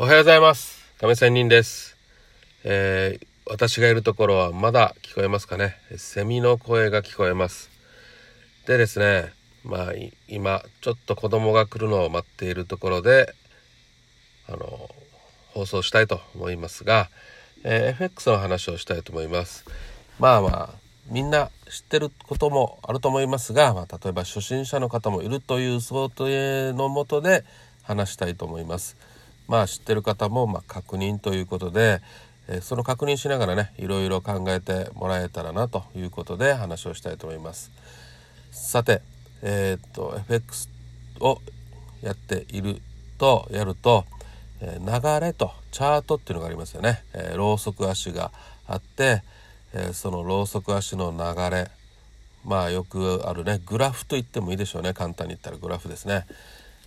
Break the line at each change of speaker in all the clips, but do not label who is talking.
おはようございます。亀仙人です、えー私がいるところはまだ聞こえますかね。セミの声が聞こえます。でですねまあ今ちょっと子供が来るのを待っているところであの放送したいと思いますが、えー FX の話をしたいと思います。まあまあみんな知ってることもあると思いますが、まあ、例えば初心者の方もいるという想定のもとで話したいと思います。まあ知ってる方もま確認ということで、えその確認しながらねいろいろ考えてもらえたらなということで話をしたいと思います。さてえーっと FX をやっているとやると、え流れとチャートっていうのがありますよね。えーロウソク足があって、えーそのロウソク足の流れまあよくあるねグラフと言ってもいいでしょうね簡単に言ったらグラフですね。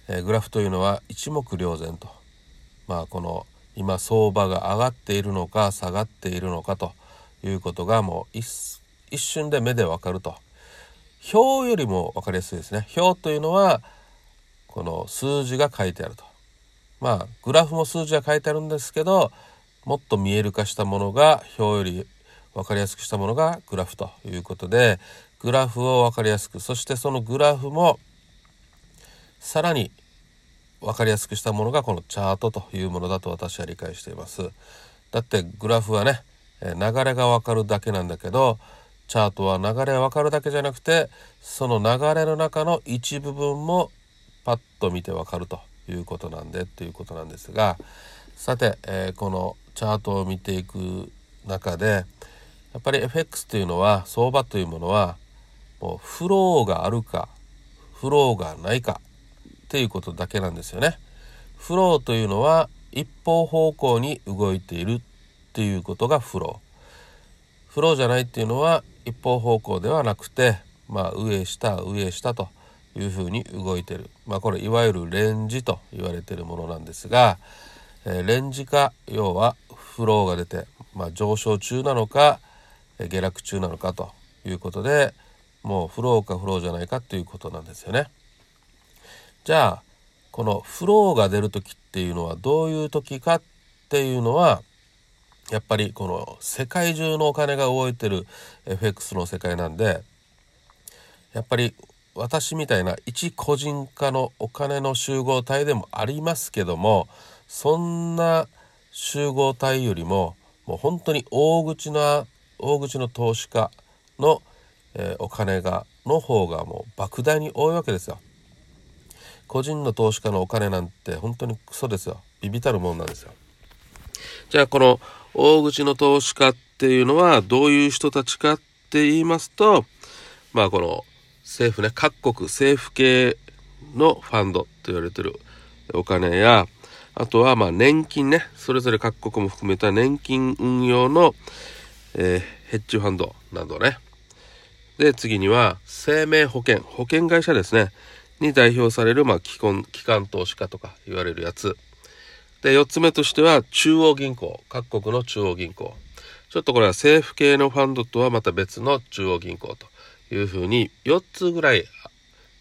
えグラフというのは一目瞭然とまあこの今相場が上がっているのか下がっているのかということがもう一瞬で目でわかると。表よりも分かりやすいですね。表というのはこの数字が書いてあると。まあグラフも数字が書いてあるんですけどもっと見える化したものが表より分かりやすくしたものがグラフということでグラフを分かりやすくそしてそのグラフもさらに分かりやすくしたものがこのチャートというものだと私は理解しています。だってグラフはね流れが分かるだけなんだけどチャートは流れ分かるだけじゃなくてその流れの中の一部分もパッと見て分かるということなんでということなんですがさて、えこのチャートを見ていく中でやっぱり FX というのは相場というものはもうフローがあるかフローがないかっていうことだけなんですよね。フローというのは一方方向に動いているっていうことがフロー。フローじゃないっていうのは一方方向ではなくて、まあ、上下上下というふうに動いてる。まあこれいわゆるレンジと言われてるものなんですが、えーレンジか要はフローが出て、まあ、上昇中なのかえ下落中なのかということでもうフローかフローじゃないかということなんですよね。じゃあこのフローが出る時っていうのはどういう時かっていうのはやっぱりこの世界中のお金が動いてる FX の世界なんでやっぱり私みたいな一個人化のお金の集合体でもありますけどもそんな集合体よりももう本当に大口な大口の投資家の、えーお金がの方がもう莫大に多いわけですよ。個人の投資家のお金なんて本当にクソですよ。ビビたるもんなんですよ。じゃあこの大口の投資家っていうのはどういう人たちかって言いますとまあこの政府ね各国政府系のファンドと言われてるお金やあとはまあ年金ねそれぞれ各国も含めた年金運用の、えーヘッジファンドなどねで次には生命保険保険会社ですねに代表されるまあ機関投資家とか言われるやつ。で4つ目としては中央銀行。各国の中央銀行。ちょっとこれは政府系のファンドとはまた別の中央銀行というふうに4つぐらい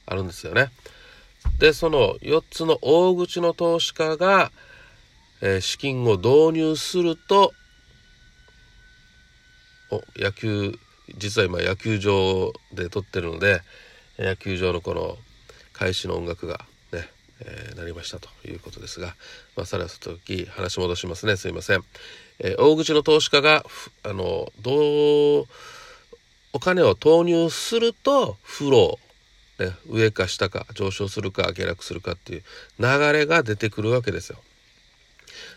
あるんですよね。でその4つの大口の投資家が、えー資金を導入するとお野球実は今野球場で撮ってるので野球場のこの開始の音楽がね、えーなりましたということですが、まあ、さらに時話戻しますねすいません、えー大口の投資家があのどうお金を投入するとフロー、ね、上か下か上昇するか下落するかっていう流れが出てくるわけですよ。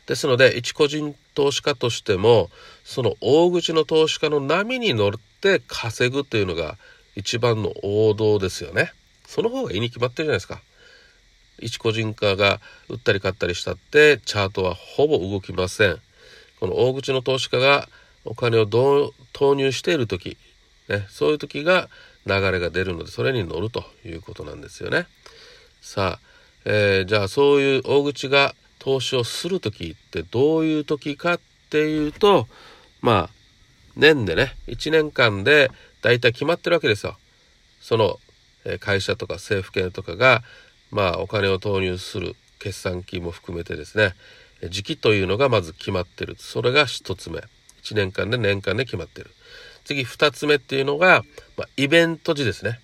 ですので一個人投資家としてもその大口の投資家の波に乗って稼ぐというのが一番の王道ですよね。その方がいいに決まってるじゃないですか。一個人化が売ったり買ったりしたってチャートはほぼ動きません。この大口の投資家がお金をどう投入している時、ね、そういう時が流れが出るのでそれに乗るということなんですよね。さあ、えーじゃあそういう大口が投資をする時ってどういう時かっていうとまあ年でね1年間で大体決まってるわけですよ。その会社とか政府系とかがまあお金を投入する決算期も含めてですね時期というのがまず決まってる。それが1つ目。1年間で年間で決まってる。次2つ目っていうのが、まあ、イベント時ですね。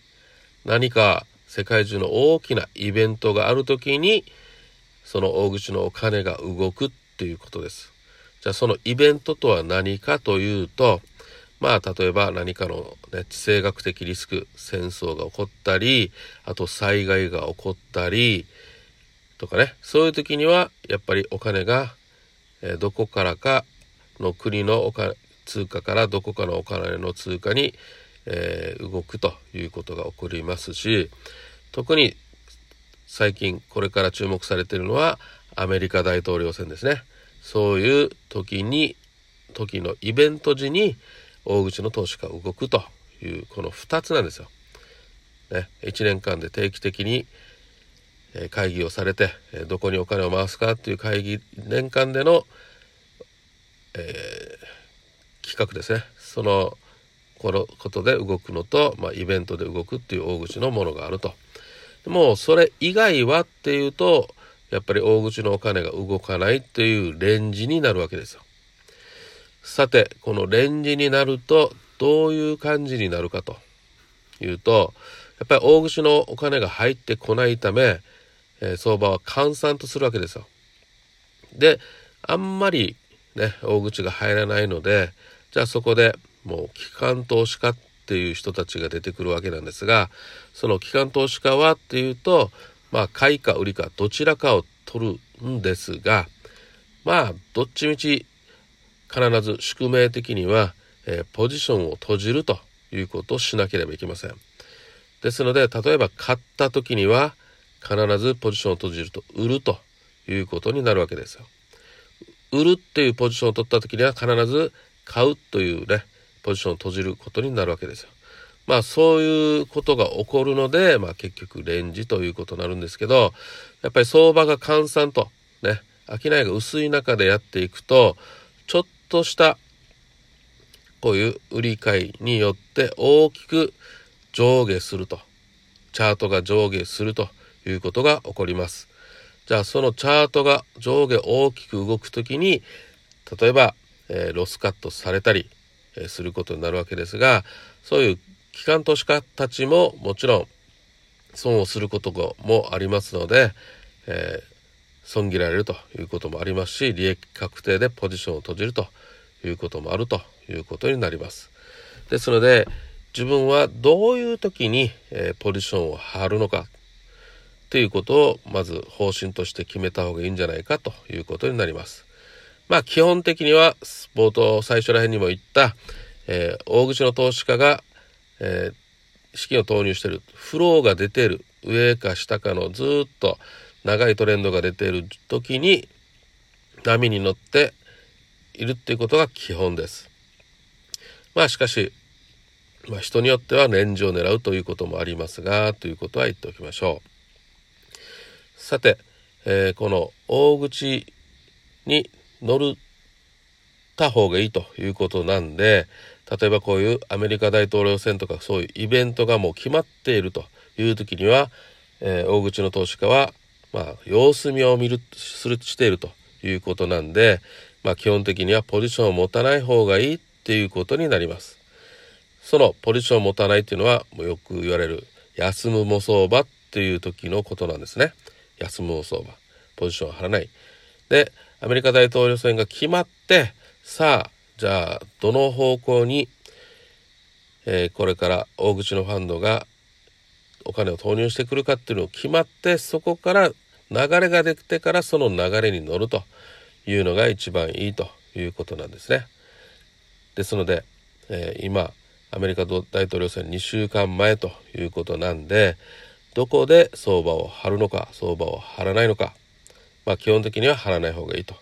何か世界中の大きなイベントがある時にその大口のお金が動くっていうことです。じゃあそのイベントとは何かというとまあ例えば何かの、ね、地政学的リスク戦争が起こったりあと災害が起こったりとかね。そういう時にはやっぱりお金が、え、どこからかの国のお通貨からどこかのお金の通貨に、えー、動くということが起こりますし特に最近これから注目されているのはアメリカ大統領選ですね。そういう時に時のイベント時に大口の投資家動くというこの2つなんですよ。ね、1年間で定期的に会議をされてどこにお金を回すかっていう会議年間での、えー、企画ですね。そのこのことで動くのと、まあ、イベントで動くっていう大口のものがあると。もうそれ以外はっていうとやっぱり大口のお金が動かないっていうレンジになるわけですよ。さてこのレンジになるとどういう感じになるかというとやっぱり大口のお金が入ってこないためえー、相場は閑散とするわけですよ。であんまりね大口が入らないのでじゃあそこでもう機関投資家っていう人たちが出てくるわけなんですがその機関投資家はっていうとまあ買いか売りかどちらかを取るんですがまあどっちみち必ず宿命的には、えー、ポジションを閉じるということをしなければいけません。ですので例えば買った時には必ずポジションを閉じると売るということになるわけですよ。売るっていうポジションを取った時には必ず買うというねポジションを閉じることになるわけですよ。まあそういうことが起こるので、まあ、結局レンジということになるんですけどやっぱり相場が閑散とね商いが薄い中でやっていくとちょっとしたこういう売り買いによって大きく上下するとチャートが上下するということが起こります。じゃあそのチャートが上下大きく動く時に例えば、えー、ロスカットされたり、えー、することになるわけですがそういう機関投資家たちももちろん損をすることもありますので、えー、損切られるということもありますし利益確定でポジションを閉じるということもあるということになります。ですので自分はどういう時に、えー、ポジションを張るのかっていうことをまず方針として決めた方がいいんじゃないかということになります。まあ基本的には冒頭最初ら辺にも言った、えー、大口の投資家が、えー、資金を投入してるフローが出てる上か下かのずっと長いトレンドが出ている時に波に乗っているっていうことが基本です。まあしかし、まあ、人によっては年次を狙うということもありますがということは言っておきましょう。さて、えー、この大口に乗るた方がいいということなんで例えばこういうアメリカ大統領選とかそういうイベントがもう決まっているという時には、えー、大口の投資家は、まあ、様子見を見るするしているということなんで、まあ、基本的にはポジションを持たない方がいいっていうことになります。そのポジションを持たないっていうのはもうよく言われる休むも相場っていう時のことなんですね。休むも相場ポジションを張らないでアメリカ大統領選が決まってさあじゃあどの方向に、えー、これから大口のファンドがお金を投入してくるかっていうのを決まってそこから流れができてからその流れに乗るというのが一番いいということなんですね。ですので、えー、今アメリカ大統領選2週間前ということなんでどこで相場を張るのか相場を張らないのかまあ基本的には張らない方がいいと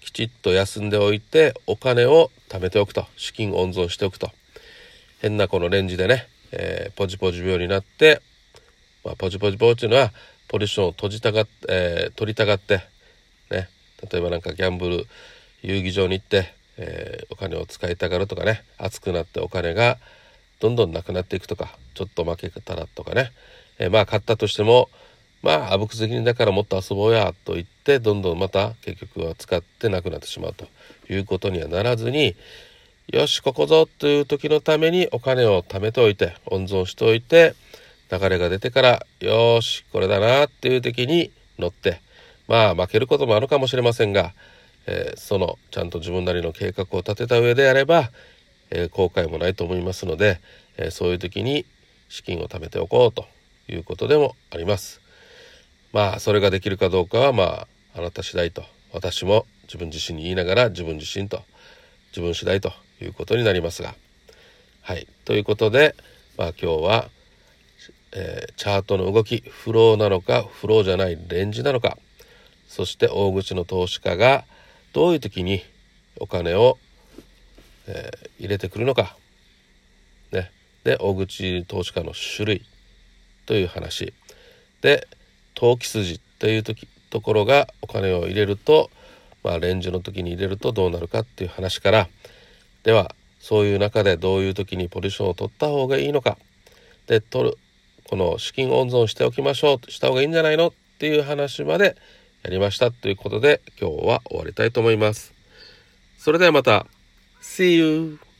きちっと休んでおいてお金を貯めておくと資金温存しておくと変なこのレンジでね、えー、ポジポジ病になって、まあ、ポジポジ病っていうのはポジションを閉じたが、えー、取りたがって例えばなんかギャンブル遊戯場に行って、えー、お金を使いたがるとかね熱くなってお金がどんどんなくなっていくとかちょっと負けたらとかね。えー、まあ買ったとしてもまああぶく責任だからもっと遊ぼうやと言ってどんどんまた結局は使ってなくなってしまうということにはならずによしここぞという時のためにお金を貯めておいて温存しておいて流れが出てからよしこれだなっていう時に乗ってまあ負けることもあるかもしれませんが、えー、そのちゃんと自分なりの計画を立てた上であれば、えー、後悔もないと思いますので、えー、そういう時に資金を貯めておこうということでもあります。まあそれができるかどうかはまああなた次第と私も自分自身に言いながら自分自身と自分次第ということになりますがはいということでまあ今日は、えー、チャートの動きフローなのかフローじゃないレンジなのかそして大口の投資家がどういう時にお金を、えー、入れてくるのか、ね、で大口投資家の種類という話。で投機筋という時ところがお金を入れると、まあ、レンジの時に入れるとどうなるかっていう話から。ではそういう中でどういう時にポジションを取った方がいいのか。で取るこの資金温存しておきましょうした方がいいんじゃないの？っていう話までやりましたということで今日は終わりたいと思います。それではまた See you!